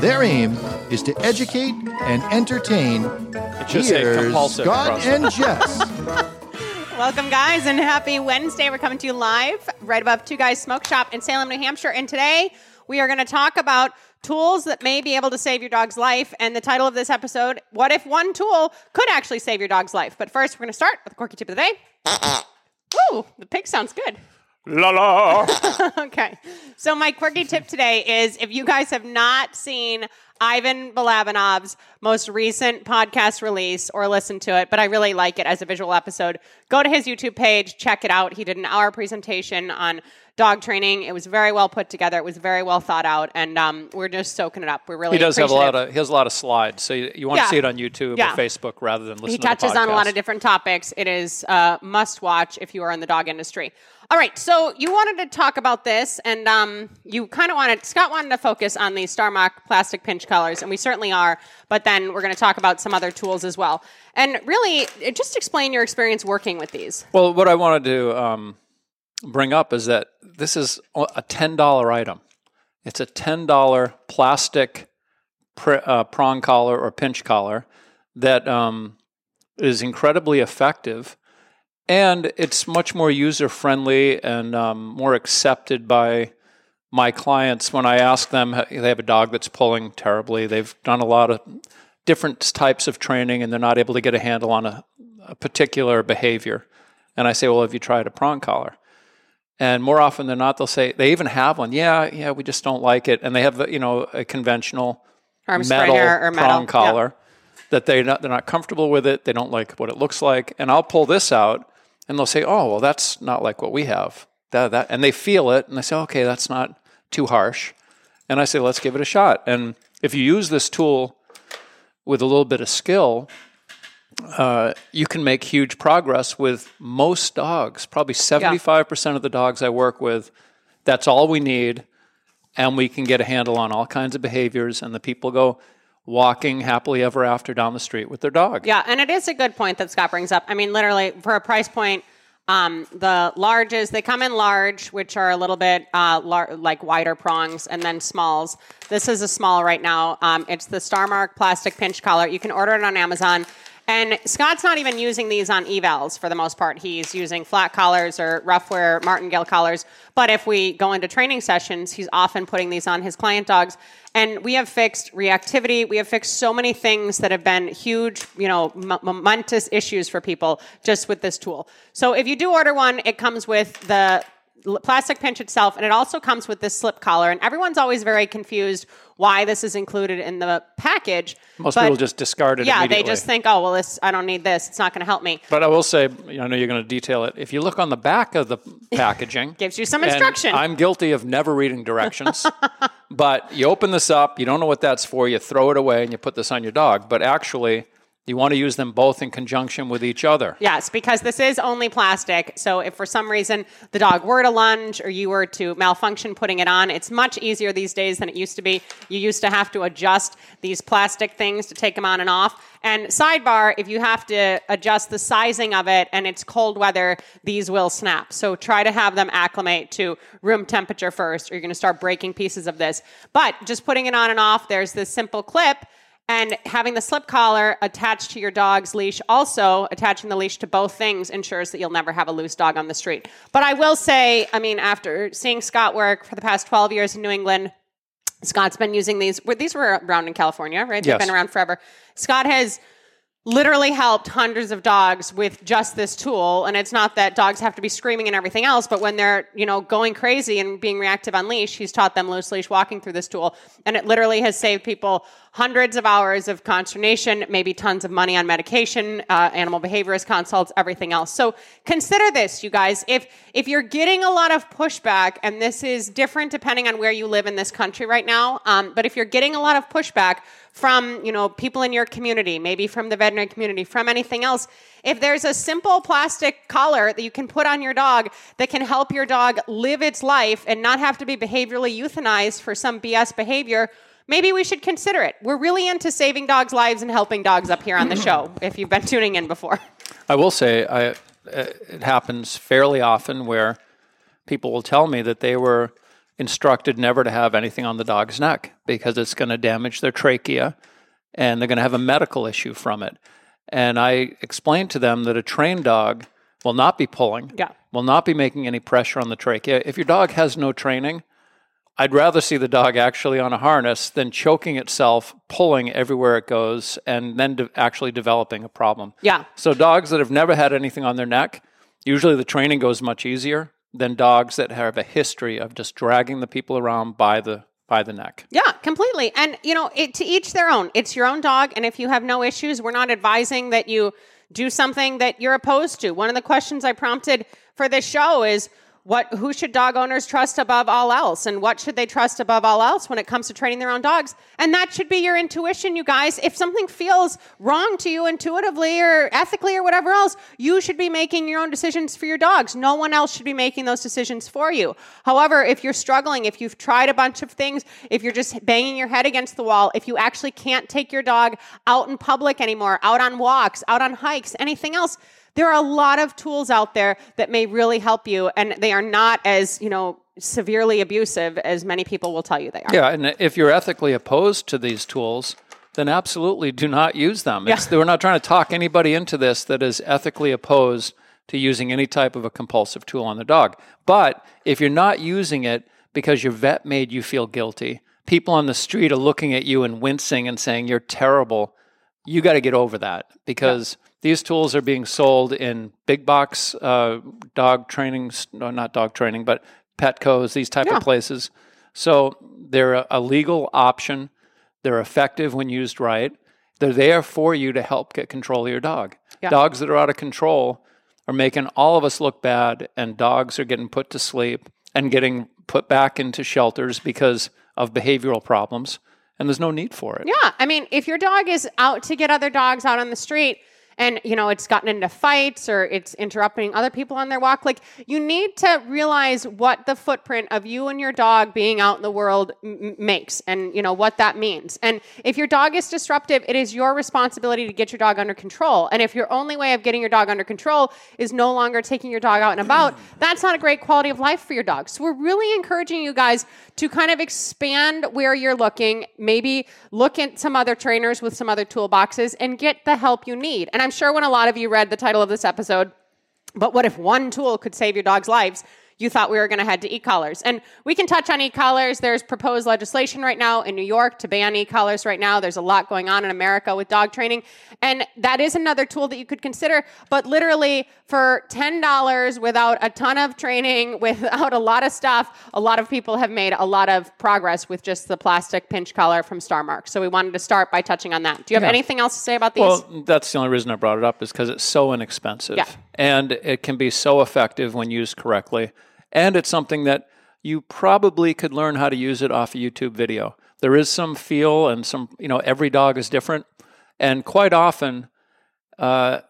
Their aim is to educate and entertain. should say Here's Scott and Jess. Welcome, guys, and happy Wednesday. We're coming to you live right above Two Guys Smoke Shop in Salem, New Hampshire. And today we are going to talk about tools that may be able to save your dog's life. And the title of this episode, What If One Tool Could Actually Save Your Dog's Life? But first, we're going to start with the quirky tip of the day. Woo, the pig sounds good. La la. okay. So my quirky tip today is if you guys have not seen Ivan Balabanov's most recent podcast release or listened to it, but I really like it as a visual episode, go to his YouTube page, check it out. He did an hour presentation on dog training. It was very well put together. It was very well thought out, and um, we're just soaking it up. We're really He does have a lot of he has a lot of slides, so you, you want Yeah. to see it on YouTube Yeah. or Facebook rather than listen. He to the touches on a lot of different topics. It is uh, must watch if you are in the dog industry. All right, so you wanted to talk about this, and um, you kind of wanted Scott wanted to focus on the Starmark plastic pinch collars, and we certainly are. But then we're going to talk about some other tools as well, and really just explain your experience working with these. Well, what I wanted to um, bring up is that this is a ten dollar item. It's a ten dollar plastic pr- uh, prong collar or pinch collar that um, is incredibly effective, and it's much more user friendly and um, more accepted by my clients when I ask them. They have a dog that's pulling terribly. They've done a lot of different types of training, and they're not able to get a handle on a, a particular behavior. And I say, well, have you tried a prong collar? And more often than not, they'll say they even have one. Yeah, yeah, we just don't like it. And they have, you know, a conventional Arm metal or metal. prong Yeah. collar that they not, they're not comfortable with it. They don't like what it looks like. And I'll pull this out, and they'll say, "Oh, well, that's not like what we have." That that, and they feel it, and they say, "Okay, that's not too harsh." And I say, "Let's give it a shot." And if you use this tool with a little bit of skill, uh, you can make huge progress with most dogs. Probably 75% of the dogs I work with, that's all we need. And we can get a handle on all kinds of behaviors. And the people go walking happily ever after down the street with their dog. Yeah, and it is a good point that Scott brings up. I mean, literally, for a price point, um, the larges they come in large, which are a little bit uh, lar- like wider prongs, and then smalls. This is a small right now. Um, it's the Starmark plastic pinch collar. You can order it on Amazon. And Scott's not even using these on evals for the most part. He's using flat collars or Ruffwear martingale collars. But if we go into training sessions, he's often putting these on his client dogs. And we have fixed reactivity. We have fixed so many things that have been huge, you know, m- momentous issues for people just with this tool. So if you do order one, it comes with the plastic pinch itself, and it also comes with this slip collar. And everyone's always very confused why this is included in the package. Most But- people just discard it yeah, they just think, oh well, this I don't need this. It's not going to help me. But I will say, I know you're going to detail it. If you look on the back of the packaging, Gives you some instruction. I'm guilty of never reading directions. but you open this up, you don't know what that's for, you throw it away and you put this on your dog. But actually, you want to use them both in conjunction with each other. Yes, because this is only plastic. So if for some reason the dog were to lunge or you were to malfunction putting it on, it's much easier these days than it used to be. You used to have to adjust these plastic things to take them on and off. And sidebar, if you have to adjust the sizing of it and it's cold weather, these will snap. So try to have them acclimate to room temperature first, or you're going to start breaking pieces of this. But just putting it on and off, there's this simple clip. And having the slip collar attached to your dog's leash, also attaching the leash to both things, ensures that you'll never have a loose dog on the street. But I will say, I mean, after seeing Scott work for the past 12 years in New England, Scott's been using these. These were around in California, right? They've Yes. been around forever. Scott has literally helped hundreds of dogs with just this tool and it's not that dogs have to be screaming and everything else but when they're you know going crazy and being reactive on leash he's taught them loose leash walking through this tool and it literally has saved people hundreds of hours of consternation, maybe tons of money on medication, uh, animal behaviorist consults, everything else. So consider this, you guys. If if you're getting a lot of pushback, and this is different depending on where you live in this country right now, um, but if you're getting a lot of pushback from you know people in your community, maybe from the veterinary community, from anything else, if there's a simple plastic collar that you can put on your dog that can help your dog live its life and not have to be behaviorally euthanized for some BS behavior maybe we should consider it. We're really into saving dogs' lives and helping dogs up here on the show, if you've been tuning in before. I will say, I, uh, it happens fairly often where people will tell me that they were instructed never to have anything on the dog's neck because it's going to damage their trachea and they're going to have a medical issue from it. And I explained to them that a trained dog will not be pulling, yeah. will not be making any pressure on the trachea. If your dog has no training, I'd rather see the dog actually on a harness than choking itself, pulling everywhere it goes, and then de- actually developing a problem. Yeah. So, dogs that have never had anything on their neck, usually the training goes much easier than dogs that have a history of just dragging the people around by the by the neck. Yeah, completely. And you know, it, to each their own. It's your own dog, and if you have no issues, we're not advising that you do something that you're opposed to. One of the questions I prompted for this show is what who should dog owners trust above all else? And what should they trust above all else when it comes to training their own dogs? And that should be your intuition you guys. If something feels wrong to you intuitively or ethically or whatever else you should be making your own decisions for your dogs. No one else should be making those decisions for you. However if you're struggling if you've tried a bunch of things if you're just banging your head against the wall if you actually can't take your dog out in public anymore out on walks out on hikes anything else there are a lot of tools out there that may really help you, and they are not as, you know, severely abusive as many people will tell you they are. Yeah, and if you're ethically opposed to these tools, then absolutely do not use them. Yeah. We're not trying to talk anybody into this that is ethically opposed to using any type of a compulsive tool on the dog. But if you're not using it because your vet made you feel guilty, people on the street are looking at you and wincing and saying you're terrible, you got to get over that because these tools are being sold in big box uh, dog training, no, not dog training, but Petco's, these type Yeah. of places. So they're a, legal option. They're effective when used right. They're there for you to help get control of your dog. Yeah. Dogs that are out of control are making all of us look bad, and dogs are getting put to sleep and getting put back into shelters because of behavioral problems. And there's no need for it. Yeah, I mean, if your dog is out to get other dogs out on the street and, you know, it's gotten into fights or it's interrupting other people on their walk, like you need to realize what the footprint of you and your dog being out in the world m- makes and, you know, what that means. And if your dog is disruptive, it is your responsibility to get your dog under control. And if your only way of getting your dog under control is no longer taking your dog out and about, that's not a great quality of life for your dog. So we're really encouraging you guys to kind of expand where you're looking, maybe look at some other trainers with some other toolboxes and get the help you need. And I'm sure when a lot of you read the title of this episode, but what if one tool could save your dog's lives? You thought we were going to head to e-collars. And we can touch on e-collars. There's proposed legislation right now in New York to ban e-collars right now. There's a lot going on in America with dog training. And that is another tool that you could consider. But literally for $10 without a ton of training, without a lot of stuff, a lot of people have made a lot of progress with just the plastic pinch collar from Starmark. So we wanted to start by touching on that. Do you have Yeah. anything else to say about these? Well, that's the only reason I brought it up is because it's so inexpensive. Yeah. And it can be so effective when used correctly. And it's something that you probably could learn how to use it off a YouTube video. There is some feel and some, you know, every dog is different. And quite often, uh,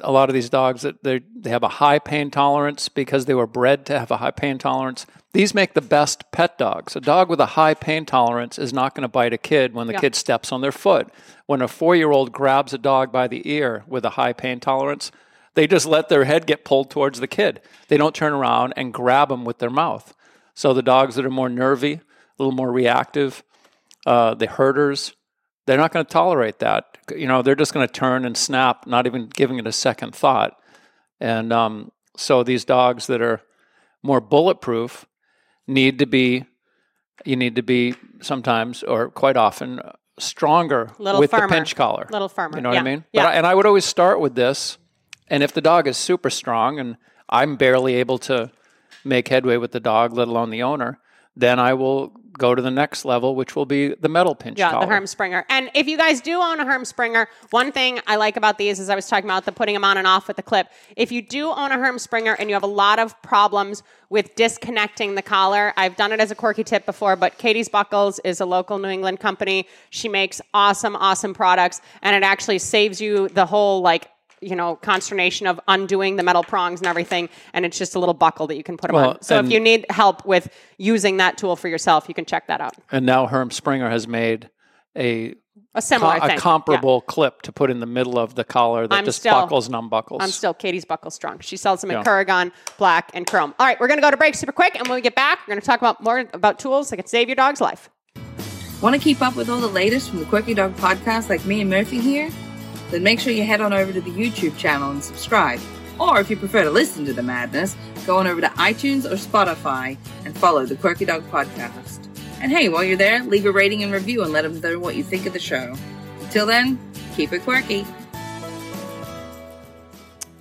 a lot of these dogs that they they have a high pain tolerance because they were bred to have a high pain tolerance. These make the best pet dogs. A dog with a high pain tolerance is not going to bite a kid when the Yeah. kid steps on their foot. When a 4-year-old grabs a dog by the ear with a high pain tolerance, they just let their head get pulled towards the kid. They don't turn around and grab them with their mouth. So the dogs that are more nervy, a little more reactive, uh, the herders, they're not going to tolerate that. You know, they're just going to turn and snap, not even giving it a second thought. And um, so these dogs that are more bulletproof need to be, you need to be sometimes or quite often stronger Little with firmer. the pinch collar. Little firmer, You know what yeah. I mean? Yeah. But I, and I would always start with this. And if the dog is super strong and I'm barely able to make headway with the dog, let alone the owner, then I will go to the next level, which will be the metal pinch Yeah, collar. the Herm Sprenger. And if you guys do own a Herm Sprenger, one thing I like about these is I was talking about the putting them on and off with the clip. If you do own a Herm Sprenger and you have a lot of problems with disconnecting the collar, I've done it as a quirky tip before, but Katie's Buckles is a local New England company. She makes awesome, awesome products, and it actually saves you the whole like you know consternation of undoing the metal prongs and everything and it's just a little buckle that you can put them Well, on so if you need help with using that tool for yourself you can check that out and now Herm Sprenger has made a a similar co- thing a comparable clip to put in the middle of the collar that I'm just still- buckles and unbuckles. I'm still Katie's Buckle Strong. She sells them in Yeah. Curogan, black, and chrome. All right, we're going to go to break super quick, and when we get back, we're going to talk about more about tools that can save your dog's life. Want to keep up with all the latest from the Quirky Dog podcast like me and Murphy here? Then make sure you head on over to the YouTube channel and subscribe. Or if you prefer to listen to the madness, go on over to iTunes or Spotify and follow the Quirky Dog podcast. And hey, while you're there, leave a rating and review and let them know what you think of the show. Until then, keep it quirky.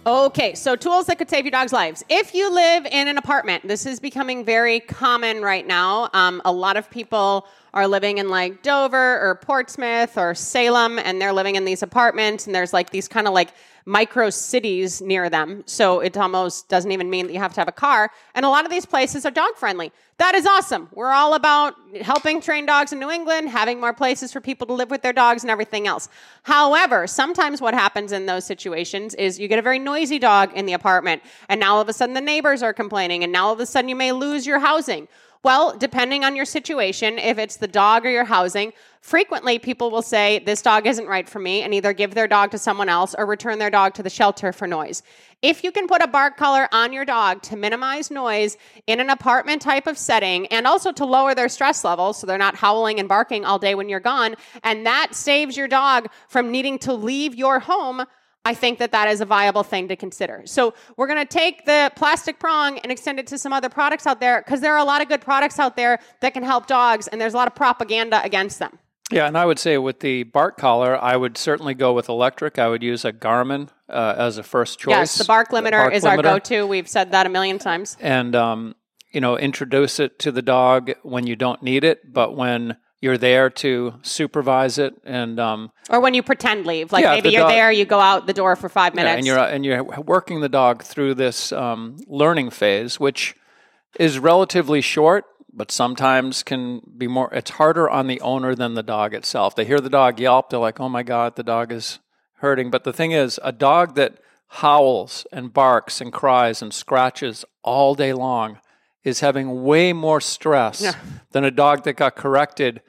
Okay, so tools that could save your dog's lives. If you live in an apartment, this is becoming very common right now. Um, a lot of people are living in like Dover or Portsmouth or Salem, and they're living in these apartments, and there's like these kind of like micro cities near them. So it almost doesn't even mean that you have to have a car. And a lot of these places are dog friendly. That is awesome. We're all about helping train dogs in New England, having more places for people to live with their dogs and everything else. However, sometimes what happens in those situations is you get a very noisy dog in the apartment, and now all of a sudden the neighbors are complaining, and now all of a sudden you may lose your housing. Well, depending on your situation, if it's the dog or your housing, frequently people will say, This dog isn't right for me, and either give their dog to someone else or return their dog to the shelter for noise. If you can put a bark collar on your dog to minimize noise in an apartment type of setting and also to lower their stress levels so they're not howling and barking all day when you're gone, and that saves your dog from needing to leave your home. I think that that is a viable thing to consider. So we're going to take the plastic prong and extend it to some other products out there because there are a lot of good products out there that can help dogs, and there's a lot of propaganda against them. Yeah, and I would say with the bark collar, I would certainly go with electric. I would use a Garmin uh, as a first choice. Yes, the BarkLimiter bark is our go-to. We've said that a million times. and um, you know introduce it to the dog when you don't need it, but when you're there to supervise it and um, Or when you pretend leave, like Yeah, maybe you're dog- there, you go out the door for five yeah, minutes. and you're and you're working the dog through this um, learning phase, which is relatively short, but sometimes can be more. It's harder on the owner than the dog itself. They hear the dog yelp, they're like, "Oh my god, the dog is hurting." But the thing is, a dog that howls and barks and cries and scratches all day long is having way more stress Yeah. than a dog that got corrected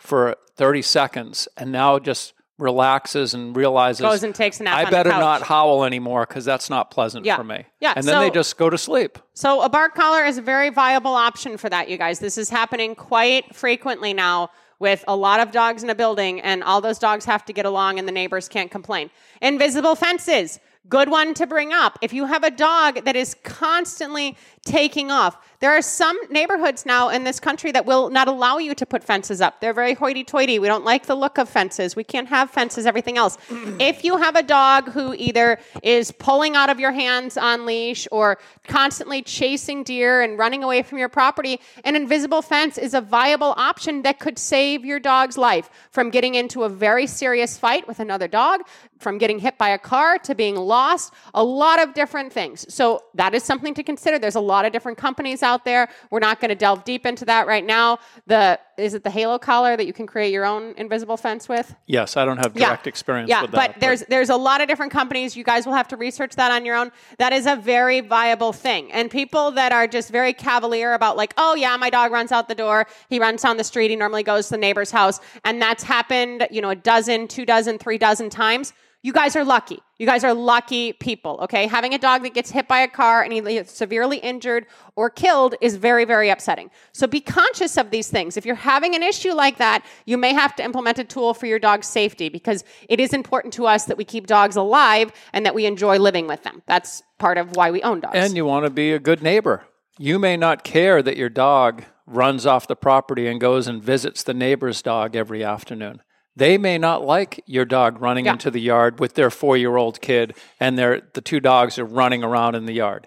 for 30 seconds and now just relaxes and realizes Goes and takes a nap I better couch." not howl anymore because that's not pleasant Yeah. for me. Yeah, And then they just go to sleep. So a bark collar is a very viable option for that, you guys. This is happening quite frequently now with a lot of dogs in a building, and all those dogs have to get along, and the neighbors can't complain. Invisible fences. Good one to bring up. If you have a dog that is constantly taking off, there are some neighborhoods now in this country that will not allow you to put fences up. They're very hoity toity. We don't like the look of fences. We can't have fences, everything else. if you have a dog who either is pulling out of your hands on leash or constantly chasing deer and running away from your property, an invisible fence is a viable option that could save your dog's life from getting into a very serious fight with another dog, from getting hit by a car to being lost, a lot of different things. So that is something to consider. There's a lot of different companies out there. We're not going to delve deep into that right now. The is it the Halo collar that you can create your own invisible fence with? Yes, I don't have direct experience yeah, with that. but there's there's a lot of different companies. You guys will have to research that on your own. That is a very viable thing. And people that are just very cavalier about like, oh yeah, my dog runs out the door. He runs down the street. He normally goes to the neighbor's house, and that's happened, you know, a dozen, two dozen, three dozen times. You guys are lucky. You guys are lucky people, okay? Having a dog that gets hit by a car and he gets severely injured or killed is very, very upsetting. So be conscious of these things. If you're having an issue like that, you may have to implement a tool for your dog's safety because it is important to us that we keep dogs alive and that we enjoy living with them. That's part of why we own dogs. And you want to be a good neighbor. You may not care that your dog runs off the property and goes and visits the neighbor's dog every afternoon. They may not like your dog running Yeah. into the yard with their four year old kid and their, the two dogs are running around in the yard.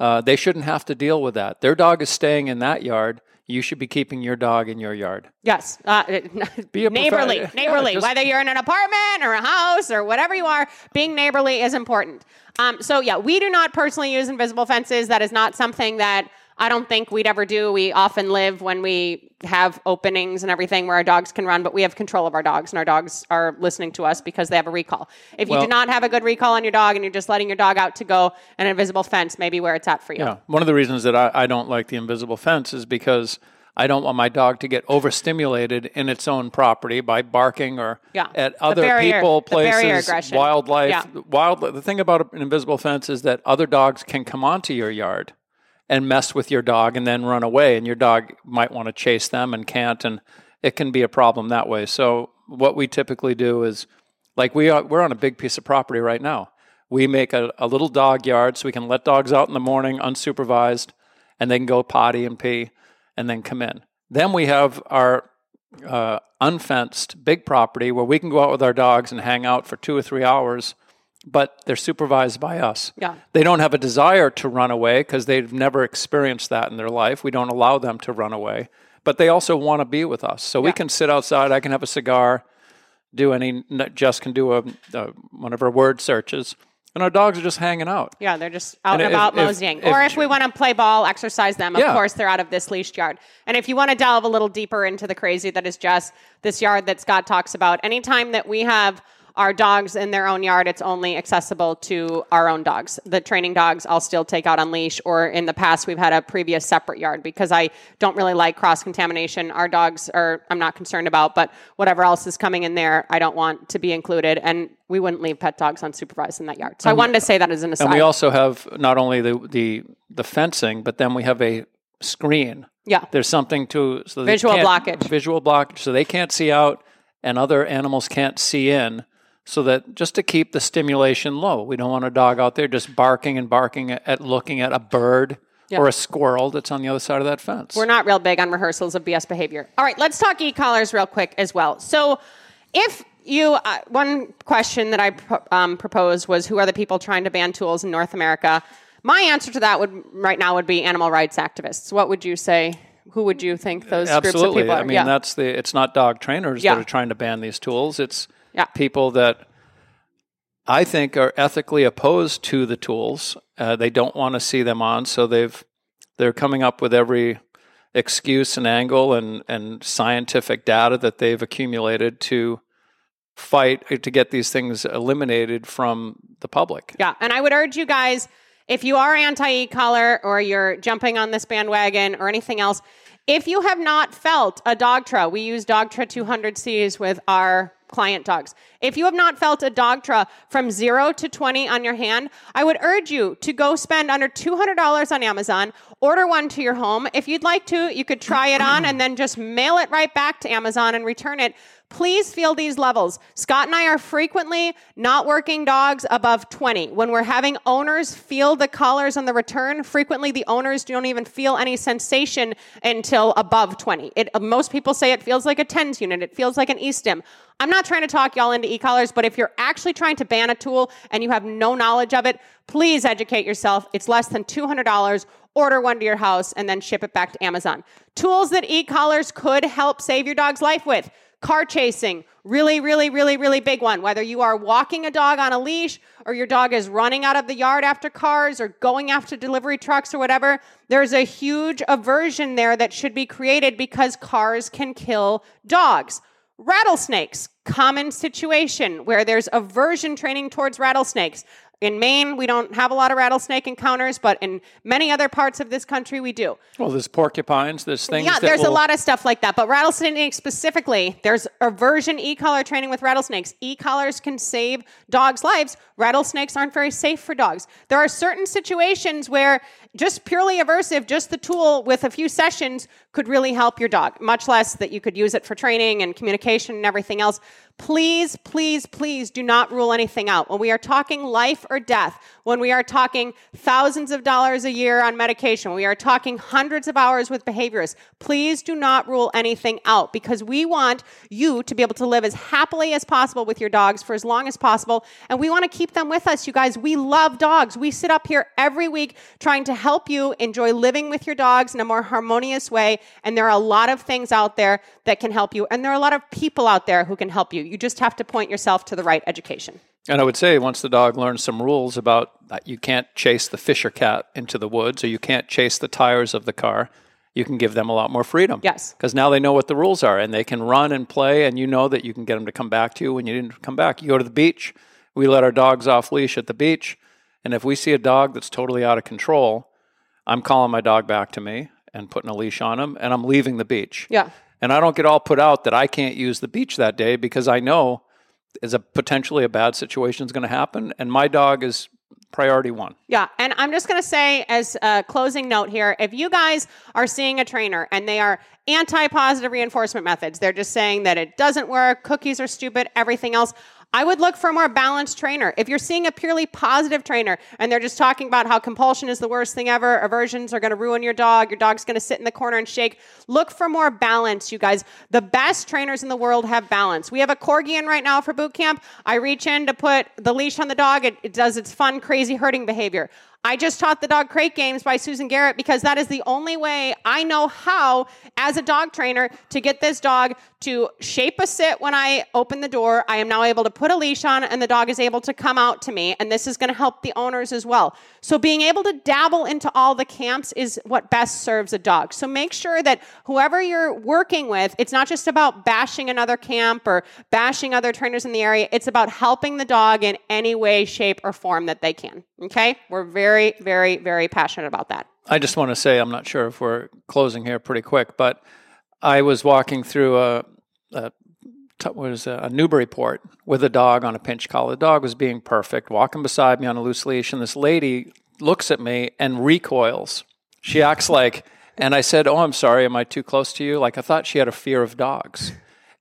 Uh, they shouldn't have to deal with that. Their dog is staying in that yard. you should be keeping your dog in your yard. Yes, uh, Be neighborly, yeah, neighborly. just- Whether you're in an apartment or a house or whatever you are, being neighborly is important. Um, so yeah, we do not personally use invisible fences. That is not something that I don't think we'd ever do. We often live when we have openings and everything where our dogs can run, but we have control of our dogs, and our dogs are listening to us because they have a recall. If you Well- do not have a good recall on your dog and you're just letting your dog out to go, an invisible fence may be where it's at for you. Yeah. One of the reasons that I, I don't like the invisible fence is because I don't want my dog to get overstimulated in its own property by barking or Yeah. at other barrier- people, places, wildlife. Yeah. Wild. The thing about an invisible fence is that other dogs can come onto your yard and mess with your dog and then run away, and your dog might want to chase them and can't, and it can be a problem that way. So what we typically do is, like we are, we're on a big piece of property right now. We make a, a little dog yard so we can let dogs out in the morning unsupervised, and they can go potty and pee, and then come in. Then we have our uh, unfenced big property where we can go out with our dogs and hang out for two or three hours, but they're supervised by us. Yeah. They don't have a desire to run away because they've never experienced that in their life. We don't allow them to run away, but they also want to be with us. So we can sit outside. I can have a cigar, do any. Jess can do a, a one of her word searches, and our dogs are just hanging out. Yeah, they're just out and, And about if- moseying. if- or if we want to play ball, exercise them, of Yeah. course, they're out of this leashed yard. And if you want to delve a little deeper into the crazy that is just this yard that Scott talks about, anytime that we have our dogs in their own yard, it's only accessible to our own dogs. The training dogs I'll still take out on leash, or in the past, we've had a previous separate yard because I don't really like cross contamination. Our dogs are, I'm not concerned about, but whatever else is coming in there, I don't want to be included. And we wouldn't leave pet dogs unsupervised in that yard. So I wanted to say that as an aside. And we also have not only the the the fencing, but then we have a screen. Yeah. There's something to so Visual blockage. Visual blockage, so they can't see out, and other animals can't see in. So that just to keep the stimulation low, we don't want a dog out there just barking and barking at, looking at a bird or a squirrel that's on the other side of that fence. We're not real big on rehearsals of BS behavior. All right, let's talk e-collars real quick as well. So, if you, uh, one question that I um, proposed was who are the people trying to ban tools in North America? My answer to that would right now would be animal rights activists. What would you say? Who would you think those groups of Absolutely. people are? I mean, Yeah. that's the. It's not dog trainers Yeah. that are trying to ban these tools. It's Yeah. people that I think are ethically opposed to the tools. Uh, they don't want to see them on, so they've they're coming up with every excuse and angle and and scientific data that they've accumulated to fight to get these things eliminated from the public. Yeah, and I would urge you guys, if you are anti e-collar or you're jumping on this bandwagon or anything else, if you have not felt a Dogtra, we use Dogtra 200Cs with our client dogs. If you have not felt a Dogtra from zero to 20 on your hand, I would urge you to go spend under $200 on Amazon, order one to your home. If you'd like to, you could try it on and then just mail it right back to Amazon and return it. Please feel these levels. Scott and I are frequently not working dogs above 20. When we're having owners feel the collars on the return, frequently the owners don't even feel any sensation until above 20. It, most people say it feels like a TENS unit, it feels like an E-stim. I'm not trying to talk y'all into e-collars, but if you're actually trying to ban a tool and you have no knowledge of it, please educate yourself. It's less than $200 order one to your house, and then ship it back to Amazon. Tools that e-collars could help save your dog's life with. Car chasing, really, really, really, really big one. Whether you are walking a dog on a leash or your dog is running out of the yard after cars or going after delivery trucks or whatever, there's a huge aversion there that should be created because cars can kill dogs. Rattlesnakes, common situation where there's aversion training towards rattlesnakes. In Maine, we don't have a lot of rattlesnake encounters, but in many other parts of this country, we do. Well, there's porcupines. There's things. Yeah, that there's a lot of stuff like that. But rattlesnakes specifically, there's aversion e-collar training with rattlesnakes. E-collars can save dogs' lives. Rattlesnakes aren't very safe for dogs. There are certain situations where just purely aversive, just the tool with a few sessions could really help your dog, much less that you could use it for training and communication and everything else. Please, please, please do not rule anything out. When we are talking life or death, when we are talking thousands of dollars a year on medication, when we are talking hundreds of hours with behaviorists, please do not rule anything out because we want you to be able to live as happily as possible with your dogs for as long as possible. And we want to keep them with us, you guys. We love dogs. We sit up here every week trying to help you enjoy living with your dogs in a more harmonious way. And there are a lot of things out there that can help you. And there are a lot of people out there who can help you. You just have to point yourself to the right education. And I would say once the dog learns some rules about that you can't chase the Fisher cat into the woods or you can't chase the tires of the car, you can give them a lot more freedom. Yes. Because now they know what the rules are and they can run and play and you know that you can get them to come back to you when you didn't come back. You go to the beach, we let our dogs off leash at the beach, and if we see a dog that's totally out of control, I'm calling my dog back to me and putting a leash on him and I'm leaving the beach. Yeah. And I don't get all put out that I can't use the beach that day because I know is a potentially a bad situation is going to happen and my dog is priority one. Yeah, and I'm just going to say as a closing note here, if you guys are seeing a trainer and they are anti-positive reinforcement methods, they're just saying that it doesn't work, cookies are stupid, everything else, I would look for a more balanced trainer. If you're seeing a purely positive trainer and they're just talking about how compulsion is the worst thing ever, aversions are going to ruin your dog, your dog's going to sit in the corner and shake, look for more balance, you guys. The best trainers in the world have balance. We have a corgi in right now for boot camp. I reach in to put the leash on the dog, it, it does its fun, crazy herding behavior. I just taught the dog crate games by Susan Garrett because that is the only way I know how, as a dog trainer, to get this dog to shape a sit when I open the door. I am now able to put a leash on and the dog is able to come out to me. And this is going to help the owners as well. So being able to dabble into all the camps is what best serves a dog. So make sure that whoever you're working with, it's not just about bashing another camp or bashing other trainers in the area. It's about helping the dog in any way, shape, or form that they can. Okay? We're very, very, very very passionate about that. I just want to say I'm not sure if we're closing here pretty quick, but I was walking through a, a was a Newburyport with a dog on a pinch collar. The dog was being perfect, walking beside me on a loose leash, and this lady looks at me and recoils. She acts like, and I said, "Oh, I'm sorry. Am I too close to you?" Like I thought she had a fear of dogs.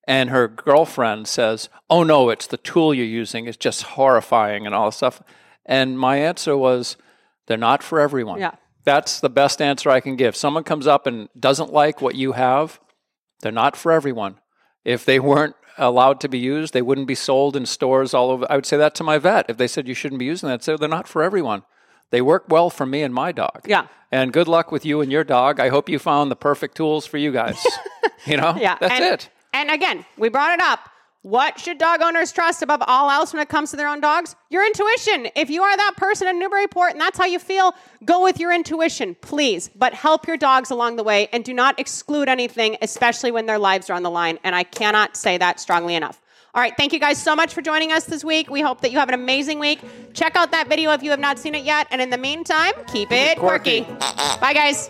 And her girlfriend says, "Oh no, it's the tool you're using. It's just horrifying and all this stuff." And my answer was, "They're not for everyone." Yeah. That's the best answer I can give. Someone comes up and doesn't like what you have, they're not for everyone. If they weren't allowed to be used, they wouldn't be sold in stores all over. I would say that to my vet. If they said you shouldn't be using that, say they're not for everyone. They work well for me and my dog. Yeah. And good luck with you and your dog. I hope you found the perfect tools for you guys. you know? Yeah. That's and, it. And again, we brought it up. What should dog owners trust above all else when it comes to their own dogs? Your intuition. If you are that person in Newburyport and that's how you feel, go with your intuition, please. But help your dogs along the way and do not exclude anything, especially when their lives are on the line. And I cannot say that strongly enough. All right, thank you guys so much for joining us this week. We hope that you have an amazing week. Check out that video if you have not seen it yet. And in the meantime, keep it quirky. Bye, guys.